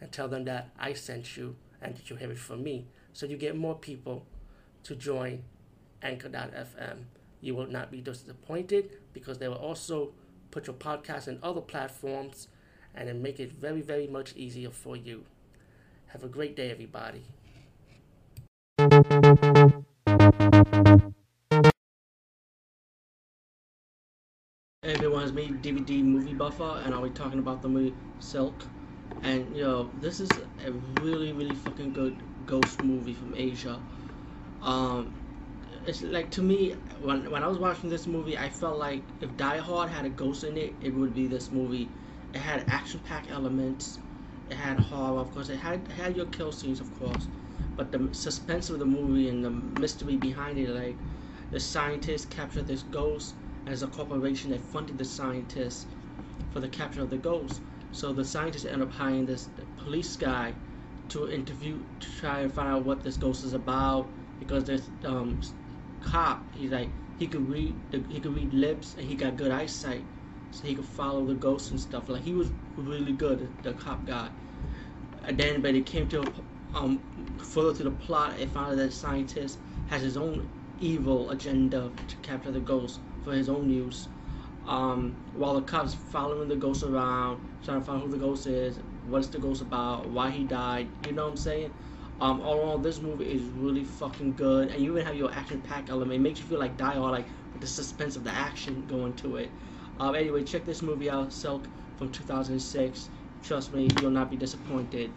and tell them that I sent you and that you have it from me. So you get more people to join Anchor.fm. You will not be disappointed because they will also put your podcast in other platforms and then make it very, very much easier for you. Have a great day, everybody. Hey everyone, it's me, DVD Movie Buffer, and I'll be talking about the movie Silk. And yo, this is a really, really fucking good ghost movie from Asia. Um, it's like to me, when when I was watching this movie, I felt like if Die Hard had a ghost in it, it would be this movie. It had action-packed elements. It had horror, of course. It had had your kill scenes, of course. But the suspense of the movie and the mystery behind it, like the scientists captured this ghost as a corporation that funded the scientists for the capture of the ghost. So the scientists end up hiring this police guy to interview to try and find out what this ghost is about because this um, cop he's like he could read the, he could read lips and he got good eyesight so he could follow the ghosts and stuff. Like he was really good the cop guy. And then but it came to um further to the plot it found out that the scientist has his own evil agenda to capture the ghost for his own use um, while the cops following the ghost around, trying to find who the ghost is, what's the ghost about, why he died. You know what I'm saying? Um, all in all, this movie is really fucking good, and you even have your action-packed element. It makes you feel like Die Hard, like with the suspense of the action going to it. Um, anyway, check this movie out, Silk from 2006. Trust me, you'll not be disappointed.